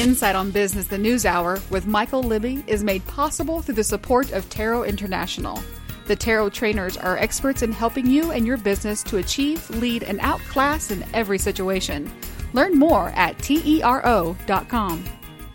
Insight on Business, the News Hour with Michael Libby is made possible through the support of TERO International. The TERO trainers are experts in helping you and your business to achieve, lead, and outclass in every situation. Learn more at tero.com.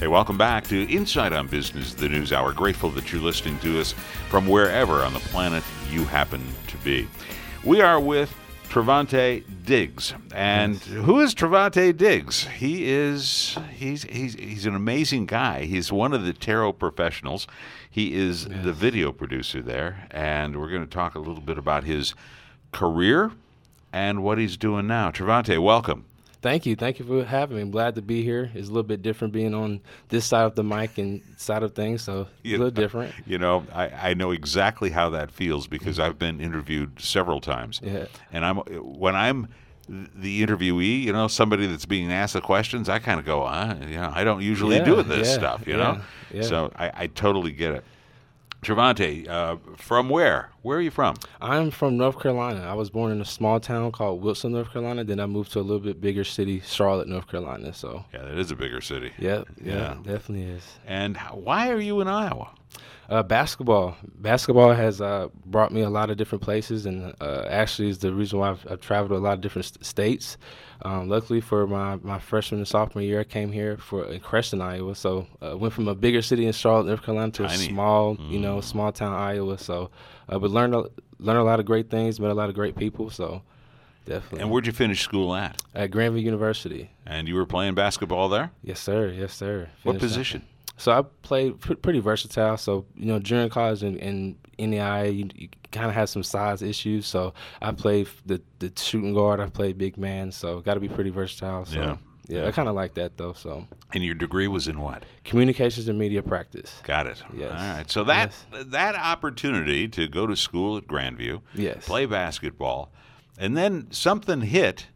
Hey, welcome back to Insight on Business, the News Hour. Grateful that you're listening to us from wherever on the planet you happen to be. We are with Travante Diggs. And who is Travante Diggs? He is he's he's he's an amazing guy. He's one of the TERO professionals. He is yes. the video producer there, and we're going to talk a little bit about his career and what he's doing now. Travante, welcome. Thank you. Thank you for having me. I'm glad to be here. It's a little bit different being on this side of the mic and side of things, so it's a little different. You know, I, I know exactly how that feels because I've been interviewed several times. Yeah. And I'm when I'm the interviewee, you know, somebody that's being asked the questions, I kind of go, uh, you know, I don't usually yeah, do this yeah, stuff, you yeah, know. So I, I totally get it. Travante, uh, from where? Where are you from? I'm from North Carolina. I was born in a small town called Wilson, North Carolina. Then I moved to a little bit bigger city, Charlotte, North Carolina. So yeah, that is a bigger city. Yep, yeah, yeah. definitely is. And why are you in Iowa? Uh, basketball. Basketball has uh, brought me a lot of different places, and uh, actually is the reason why I've, I've traveled to a lot of different st- states. Um, luckily for my, my freshman and sophomore year, I came here for in Creston, Iowa. So uh, went from a bigger city in Charlotte, North Carolina, to Tiny. a small, mm. you know, mm. small town Iowa. So, uh, but learned a, learned a lot of great things, met a lot of great people. So, definitely. And where'd you finish school at? At Grandview University. And you were playing basketball there? Yes, sir. Yes, sir. Finished what position? So I played pr- pretty versatile. So you know, during college and, and you, you kind of had some size issues. So I played the the shooting guard. I played big man. So got to be pretty versatile. So. Yeah. Yeah, I kind of like that though. So. And your degree was in what? Communications and media practice. Got it. Yes. All right. So that yes. that opportunity to go to school at Grandview, yes, play basketball, and then something hit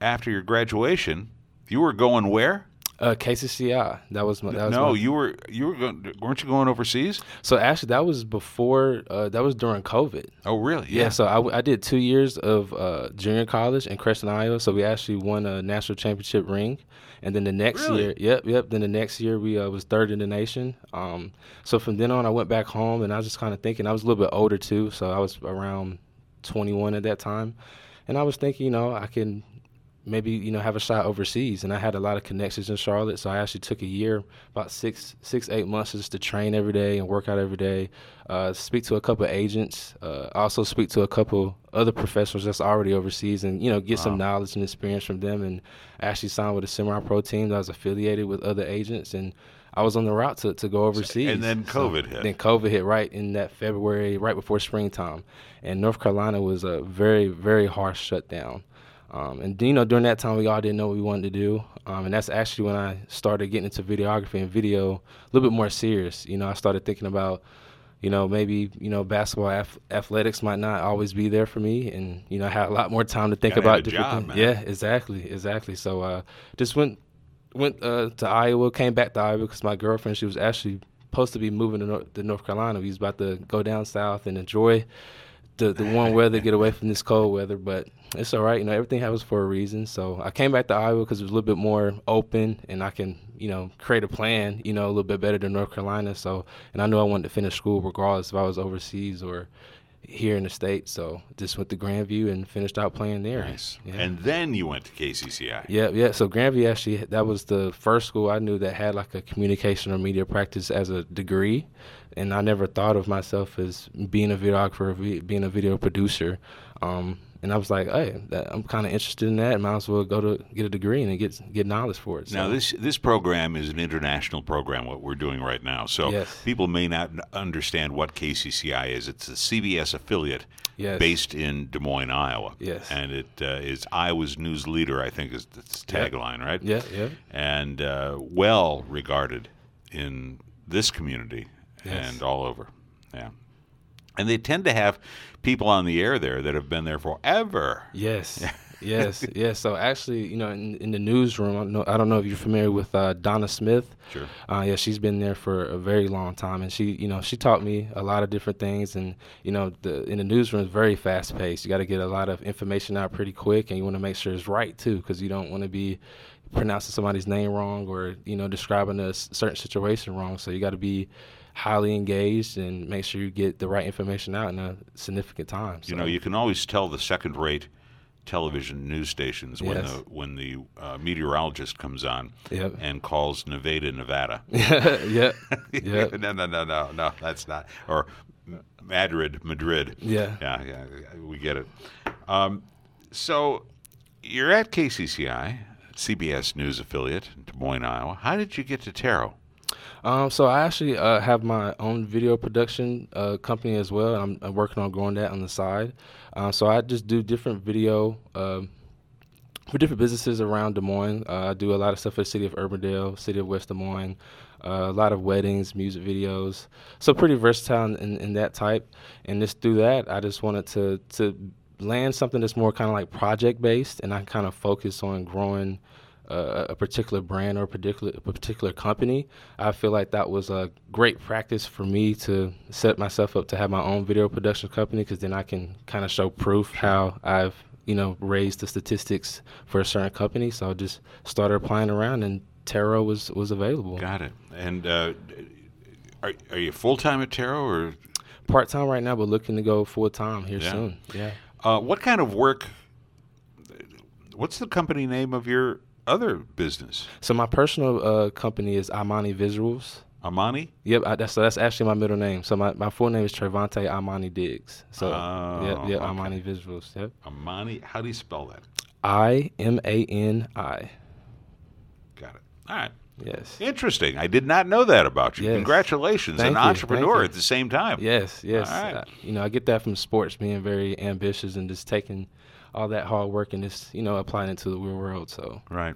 after your graduation. You were going where? Uh, KCCI. That was my. That was no, my, you were you were going, weren't you going overseas? So actually, that was before. Uh, that was during COVID. Oh, really? Yeah. yeah so I, I did two years of uh, junior college in Creston, Iowa. So we actually won a national championship ring, and then the next really? year, yep, yep. Then the next year we uh, was third in the nation. Um, so from then on, I went back home, and I was just kind of thinking. I was a little bit older too, so I was around 21 at that time, and I was thinking, you know, I can maybe you know have a shot overseas and i had a lot of connections in charlotte so i actually took a year about six six eight months just to train every day and work out every day uh, speak to a couple of agents uh, also speak to a couple other professionals that's already overseas and you know get wow. some knowledge and experience from them and actually signed with a semi pro team that was affiliated with other agents and I was on the route to, to go overseas. And then COVID so, hit. Then COVID hit right in that February, right before springtime. And North Carolina was a very, very harsh shutdown. Um, and you know, during that time, we all didn't know what we wanted to do, um, and that's actually when I started getting into videography and video a little bit more serious. You know, I started thinking about, you know, maybe you know, basketball af- athletics might not always be there for me, and you know, I had a lot more time to think Gotta about different job, things. Yeah, exactly, exactly. So uh, just went went uh, to Iowa, came back to Iowa because my girlfriend she was actually supposed to be moving to, North, to North Carolina. We was about to go down south and enjoy the the warm weather, get away from this cold weather. But it's all right. You know, everything happens for a reason. So I came back to Iowa because it was a little bit more open, and I can you know create a plan. You know, a little bit better than North Carolina. So and I knew I wanted to finish school regardless if I was overseas or here in the states. So just went to Grandview and finished out playing there. Nice. Yeah. And then you went to KCCI. Yeah, yeah. So Grandview actually that was the first school I knew that had like a communication or media practice as a degree and I never thought of myself as being a videographer, being a video producer. Um, and I was like, hey, that, I'm kind of interested in that. Might as well go to get a degree and get get knowledge for it. So. Now, this this program is an international program. What we're doing right now, so yes. people may not understand what KCCI is. It's a CBS affiliate yes. based in Des Moines, Iowa. Yes, and it uh, is Iowa's news leader. I think is its tagline, yep. right? Yeah, yeah. And uh, well regarded in this community yes. and all over. Yeah. And they tend to have people on the air there that have been there forever. Yes. yes, yes. So actually, you know, in, in the newsroom, I don't, know, I don't know if you're familiar with uh, Donna Smith. Sure. Uh, yeah, she's been there for a very long time, and she, you know, she taught me a lot of different things. And you know, the in the newsroom is very fast paced. You got to get a lot of information out pretty quick, and you want to make sure it's right too, because you don't want to be pronouncing somebody's name wrong or you know describing a certain situation wrong. So you got to be highly engaged and make sure you get the right information out in a significant time. So. You know, you can always tell the second rate television news stations when Yes. the when the uh, meteorologist comes on Yep. and calls Nevada, Nevada. yeah, yeah, no, no, no, no, no. That's not. Or Madrid, Madrid. yeah. Yeah, yeah, we get it. Um, so you're at KCCI, CBS News affiliate in Des Moines, Iowa. How did you get to TERO? Um, so I actually uh, have my own video production uh, company as well. I'm, I'm working on growing that on the side. Um, so I just do different video um, for different businesses around Des Moines. Uh, I do a lot of stuff for the city of Urbandale, city of West Des Moines. Uh, a lot of weddings, music videos. So pretty versatile in, in, that type. And just through that, I just wanted to to land something that's more kind of like project based, and I kind of focus on growing a particular brand or a particular a particular company. I feel like that was a great practice for me to set myself up to have my own video production company because then I can kind of show proof how I've you know raised the statistics for a certain company. So I just started applying around, and TERO was was available. Got it. And uh, are, are you full time at TERO or Part time right now, but looking to go full time here Yeah. soon. Yeah. uh, what kind of work? What's the company name of your other business? So my personal uh, company is Imani Visuals. Imani? Yep, I, that's so that's actually my middle name. So my, my full name is Trevante Imani Diggs. So Oh, yep, yep, okay. Imani Visuals. Yep. Imani? How do you spell that? I M A N I. Got it. All right. Yes. Interesting. I did not know that about you. Yes. Congratulations, Thank an you, entrepreneur at the same time. Yes, yes. All right. You know, I get that from sports, being very ambitious and just taking all that hard work and just you know applying it to the real world. So Right.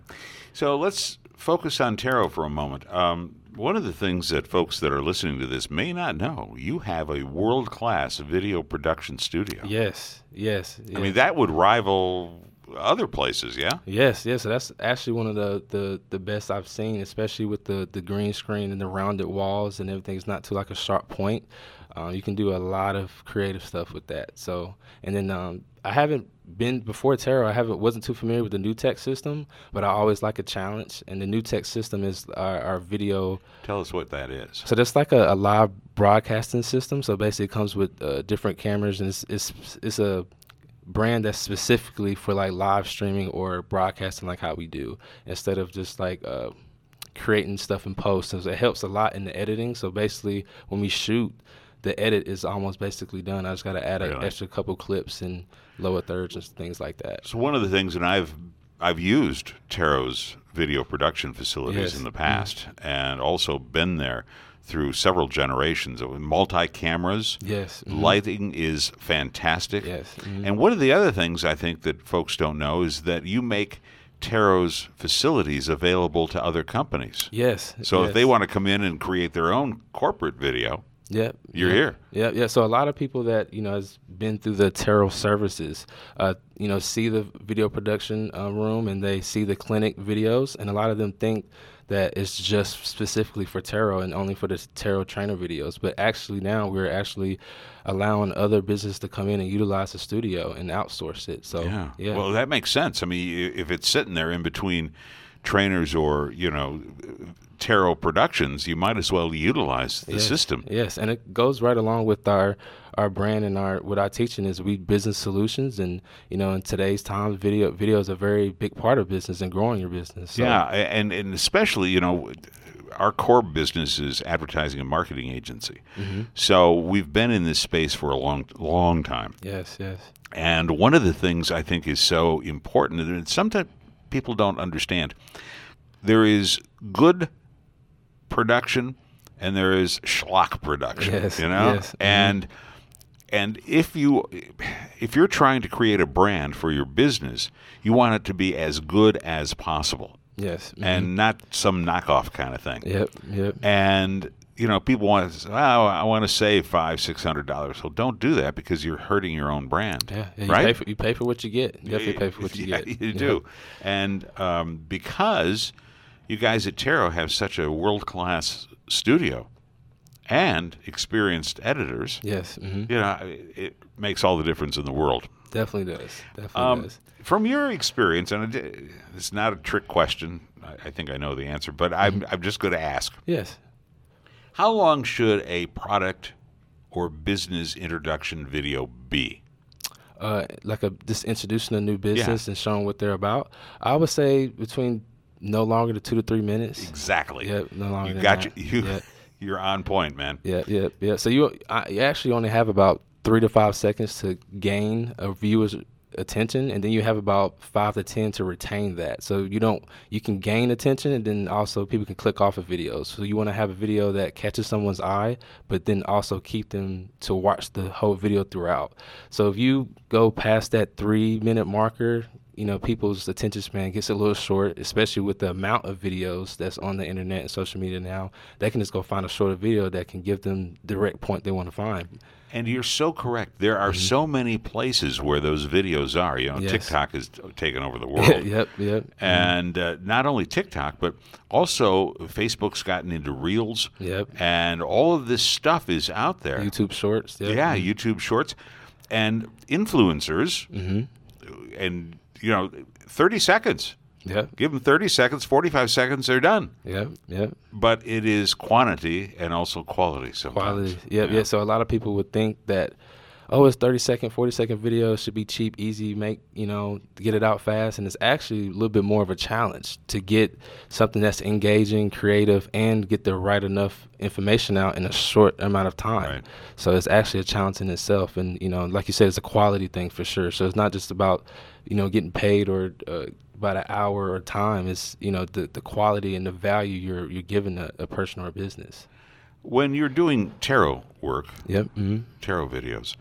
So let's focus on TERO for a moment. Um, one of the things that folks that are listening to this may not know, you have a world class video production studio. yes, yes. I mean, that would rival other places, yeah? Yes, yes. That's actually one of the, the, the best I've seen, especially with the, the green screen and the rounded walls and everything's not to like a sharp point. Uh, you can do a lot of creative stuff with that. So, and then um, I haven't been before TERO. I haven't wasn't too familiar with the NewTek system, but I always like a challenge. And the NewTek system is our, our video Tell us what that is. so that's like a, a live broadcasting system. So basically, it comes with uh, different cameras, and it's, it's it's a brand that's specifically for like live streaming or broadcasting, like how we do, instead of just like uh, creating stuff in post. So it helps a lot in the editing. So basically, when we shoot, the edit is almost basically done. I just got to add an extra couple clips and lower thirds and things like that. So one of the things, and I've I've used TERO's video production facilities Yes. Mm-hmm. in the past, and also been there through several generations of multi cameras. Yes. mhm. Lighting is fantastic. Yes. mhm. And one of the other things I think that folks don't know is that you make TERO's facilities available to other companies. Yes. So if they want to come in and create their own corporate video, Yep. you're yep. here. Yeah, yeah. So a lot of people that you know has been through the TERO services, uh, you know, see the video production uh, room and they see the clinic videos, and a lot of them think that it's just specifically for TERO and only for the TERO trainer videos. But actually, now we're actually allowing other businesses to come in and utilize the studio and outsource it. So Yeah. yeah, Well, that makes sense. I mean, if it's sitting there in between trainers or, you know, TERO productions, you might as well utilize the Yes, system. Yes, and it goes right along with our our brand and our what our teaching is we business solutions and you know in today's times video video is a very big part of business and growing your business. So, Yeah, and and especially, you know, our core business is advertising and marketing agency. Mm-hmm. So we've been in this space for a long, long time. Yes, yes. And one of the things I think is so important, and sometimes people don't understand, there is good production and there is schlock production. Yes, you know, yes, mhm. and and if you if you're trying to create a brand for your business, you want it to be as good as possible Yes. mhm. and not some knockoff kind of thing. Yep, yep. And you know, people want to say, oh, I want to save five, six hundred dollars. Well, don't do that because you're hurting your own brand. Yeah, yeah, you right. Pay for, you pay for what you get. You definitely pay for what you yeah, get. You do, and um, because you guys at TERO have such a world class studio and experienced editors, Yes, hmm you know, it, it makes all the difference in the world. definitely does. Definitely Um, does. from your experience, and it's not a trick question. I, I think I know the answer, but I'm, Mm-hmm. I'm just going to ask. Yes. How long should a product or business introduction video be? uh, like a just introducing a new business and showing what they're about. I would say between no longer than two to three minutes. Exactly. Yep, no longer You than got that. you. you Yeah. You're on point, man. Yeah, yeah, yeah. So you I, you actually only have about three to five seconds to gain a viewer's attention, and then you have about five to ten to retain that. So you don't you can gain attention, and then also people can click off of videos. So you want to have a video that catches someone's eye, but then also keep them to watch the whole video throughout. So if you go past that three minute marker, you know people's attention span gets a little short, especially with the amount of videos that's on the internet and social media now. They can just go find a shorter video that can give them the direct point they want to find. And you're so correct. There are so many places where those videos are. You know, Mm-hmm. Yes. TikTok has taken over the world. yep, yep, And uh, not only TikTok, but also Facebook's gotten into Reels. Yep. And all of this stuff is out there. YouTube Shorts. Yep. Yeah, YouTube Shorts and influencers. Mm-hmm. And, you know, 30 seconds. Yeah. Give them 30 seconds, 45 seconds, they're done. Yeah, yeah. But it is quantity and also quality sometimes. Quality. Yeah, yeah. So a lot of people would think that, oh, it's 30 second, 40 second videos should be cheap, easy, make, you know, get it out fast. And it's actually a little bit more of a challenge to get something that's engaging, creative, and get the right enough information out in a short amount of time. Right. So it's actually a challenge in itself. And, you know, like you said, it's a quality thing for sure. So it's not just about, you know, getting paid or, uh, by the hour or time It's you know the, the quality and the value you're you're giving a, a person or a business. When you're doing TERO work, Yep. hmm TERO videos,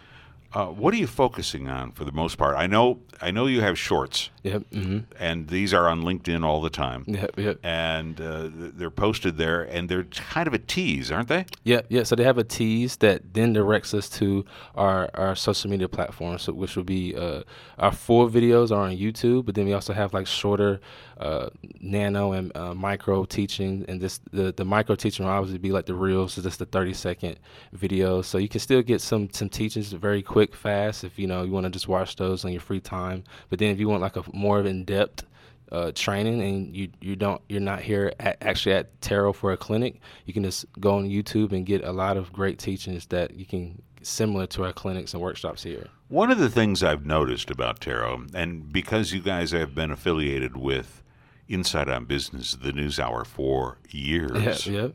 uh, what are you focusing on for the most part? I know, I know you have shorts, Yep. hmm and these are on LinkedIn all the time, Yep. Yep. and uh, they're posted there, and they're kind of a tease, aren't they? Yeah, yeah. So they have a tease that then directs us to our, our social media platforms, so, which will be uh, our full videos are on YouTube, but then we also have like shorter uh, nano and uh, micro teaching, and this the the micro teaching will obviously be like the reels, so just the thirty second videos. So you can still get some some teachings very quick, fast if you know you want to just watch those on your free time. But then if you want like a more of in depth uh, training and you you don't you're not here at, actually at TERO for a clinic, you can just go on YouTube and get a lot of great teachings that you can similar to our clinics and workshops here. One of the things I've noticed about TERO, and because you guys have been affiliated with Insight on Business, the News Hour, for years, Yeah, yeah,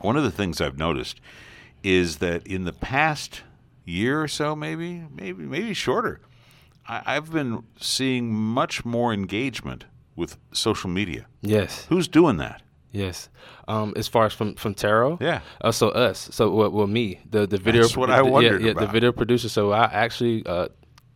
one of the things I've noticed is that in the past year or so, maybe, maybe, maybe shorter, I, I've been seeing much more engagement with social media. yes, Who's doing that? yes. Um, as far as from from TERO, Yeah. Uh, so us, so well, well me, the the video. That's what I wondered Yeah, yeah the video producer. So I actually uh,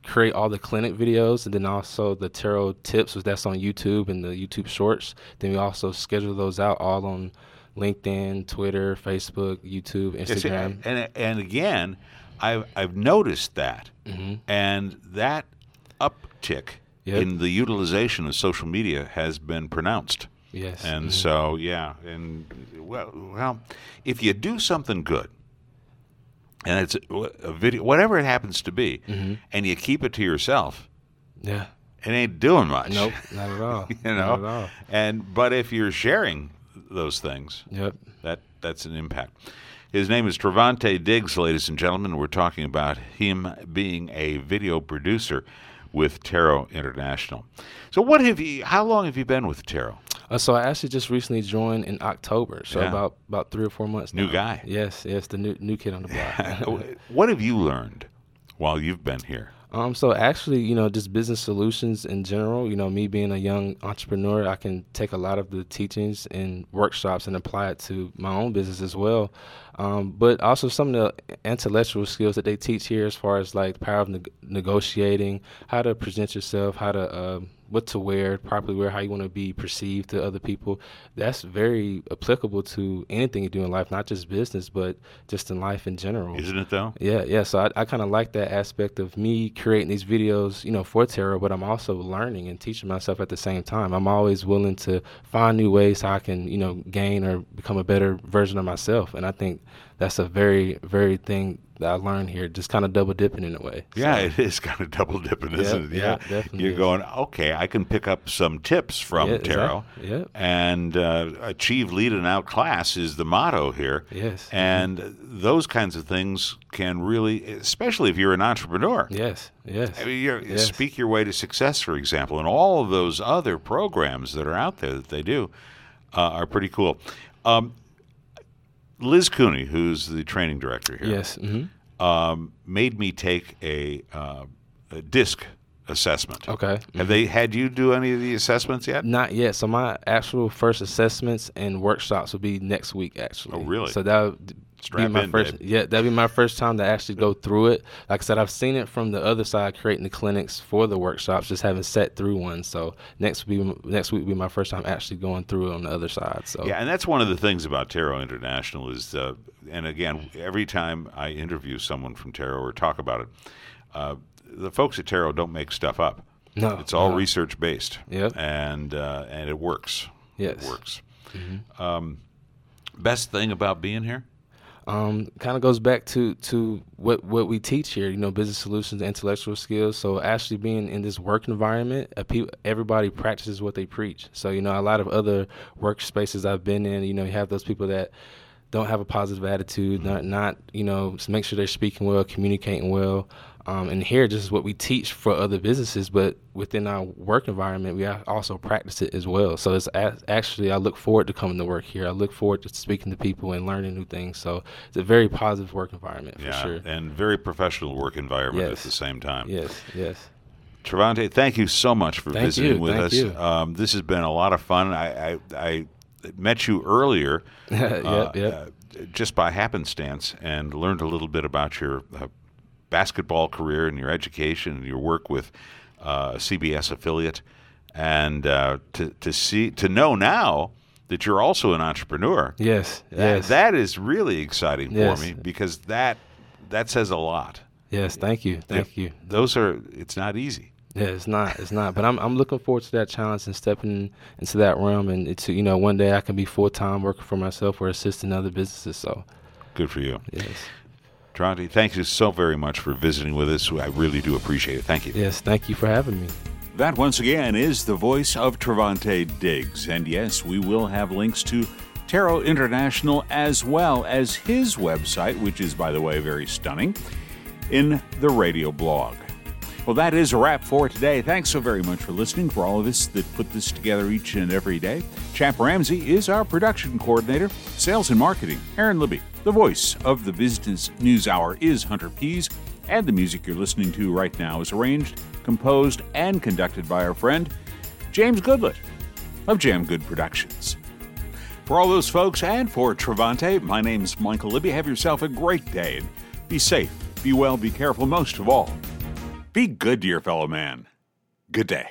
create all the clinic videos, and then also the TERO tips, which that's on YouTube and the YouTube Shorts. Then we also schedule those out all on LinkedIn, Twitter, Facebook, YouTube, Instagram. and and again, I've I've noticed that, and that uptick Yep. in the utilization of social media has been pronounced. Yes. And so, yeah, and well, well, if you do something good, and it's a, a video, whatever it happens to be, Mm-hmm. and you keep it to yourself, yeah. it ain't doing much. Nope. Not at all. you know. Not at all. And but if you're sharing those things, Yep. that that's an impact. His name is Travante Diggs, ladies and gentlemen. We're talking about him being a video producer with TERO International. So, what have you? How long have you been with TERO? Uh, so I actually just recently joined in October, so Yeah. about about three or four months. New now. guy. Yes, yes, the new new kid on the block. what have you learned while you've been here? Um, so actually, you know, just business solutions in general. You know, me being a young entrepreneur, I can take a lot of the teachings and workshops and apply it to my own business as well. Um, but also some of the intellectual skills that they teach here, as far as like power of neg- negotiating, how to present yourself, how to uh, what to wear, properly wear, how you want to be perceived to other people. That's very applicable to anything you do in life, not just business, but just in life in general. Isn't it though? Yeah, yeah. So I, I kind of like that aspect of me creating these videos, you know, for TERO, but I'm also learning and teaching myself at the same time. I'm always willing to find new ways how I can, you know, gain or become a better version of myself. And I think that's a very, very thing that I learned here, just kind of double dipping in a way. Yeah, it is kind of double dipping, isn't it? yeah, definitely You're is. going, okay, I can pick up some tips from Yeah, TERO. exactly. Yeah. And uh, achieve, lead, and outclass is the motto here. Yes. And those kinds of things can really, especially if you're an entrepreneur. Yes, yes. I mean, you're, Yes. Speak Your Way to Success, for example, and all of those other programs that are out there that they do uh, are pretty cool. Um, Liz Cooney, who's the training director here, Yes. hmm um, made me take a, uh, a disc assessment. Okay. Have they had you do any of the assessments yet? Not yet. So my actual first assessments and workshops will be next week. Actually. Oh, really? So that Strap be my in, first. Yeah, that'd be my first time to actually go through it. Like I said, I've seen it from the other side, creating the clinics for the workshops. Just haven't sat through one. So next be next week will be my first time actually going through it on the other side. So Yeah, and that's one of the things about TERO International is, uh, and again, every time I interview someone from TERO or talk about it, uh, the folks at TERO don't make stuff up. No, it's all no. research based. Yep. and uh, and it works. Yes. it works. Um, best thing about being here? Um, kind of goes back to to what what we teach here. You know, business solutions, intellectual skills. So actually being in this work environment, uh, people, everybody practices what they preach. So you know, a lot of other workspaces I've been in, you know, you have those people that don't have a positive attitude, not not you know, make sure they're speaking well, communicating well. Um, and here, just is what we teach for other businesses, but within our work environment, we also practice it as well. So it's a- actually, I look forward to coming to work here. I look forward to speaking to people and learning new things. So it's a very positive work environment for yeah, sure. and very professional work environment at the same time. Yes, yes. Trevante, thank you so much for Thank visiting you, with thank us. you. Um, this has been a lot of fun. I, I, I met you earlier, Yep, uh, yep. uh, just by happenstance, and learned a little bit about your uh, basketball career and your education and your work with uh, a CBS affiliate, and uh, to to see to know now that you're also an entrepreneur. Yes, That, yes. that is really exciting Yes. for me because that that says a lot. yes, thank you. Thank you. Those are it's not easy. Yeah, it's not. It's not. But I'm I'm looking forward to that challenge and stepping into that realm and it's you know, one day I can be full time working for myself or assisting other businesses. So Good for you. yes. Tronti, thank you so very much for visiting with us. I really do appreciate it. Thank you. Yes, thank you for having me. That, once again, is the voice of Travante Diggs. And yes, we will have links to TERO International as well as his website, which is, by the way, very stunning, in the radio blog. Well, that is a wrap for today. Thanks so very much for listening. For all of us that put this together each and every day, Champ Ramsey is our production coordinator, sales and marketing, Aaron Libby. The voice of the Business News Hour is Hunter Pease, and the music you're listening to right now is arranged, composed, and conducted by our friend James Goodlett of Jam Good Productions. For all those folks and for Travante, my name's Michael Libby. Have yourself a great day and be safe, be well, be careful, most of all. Be good to your fellow man. Good day.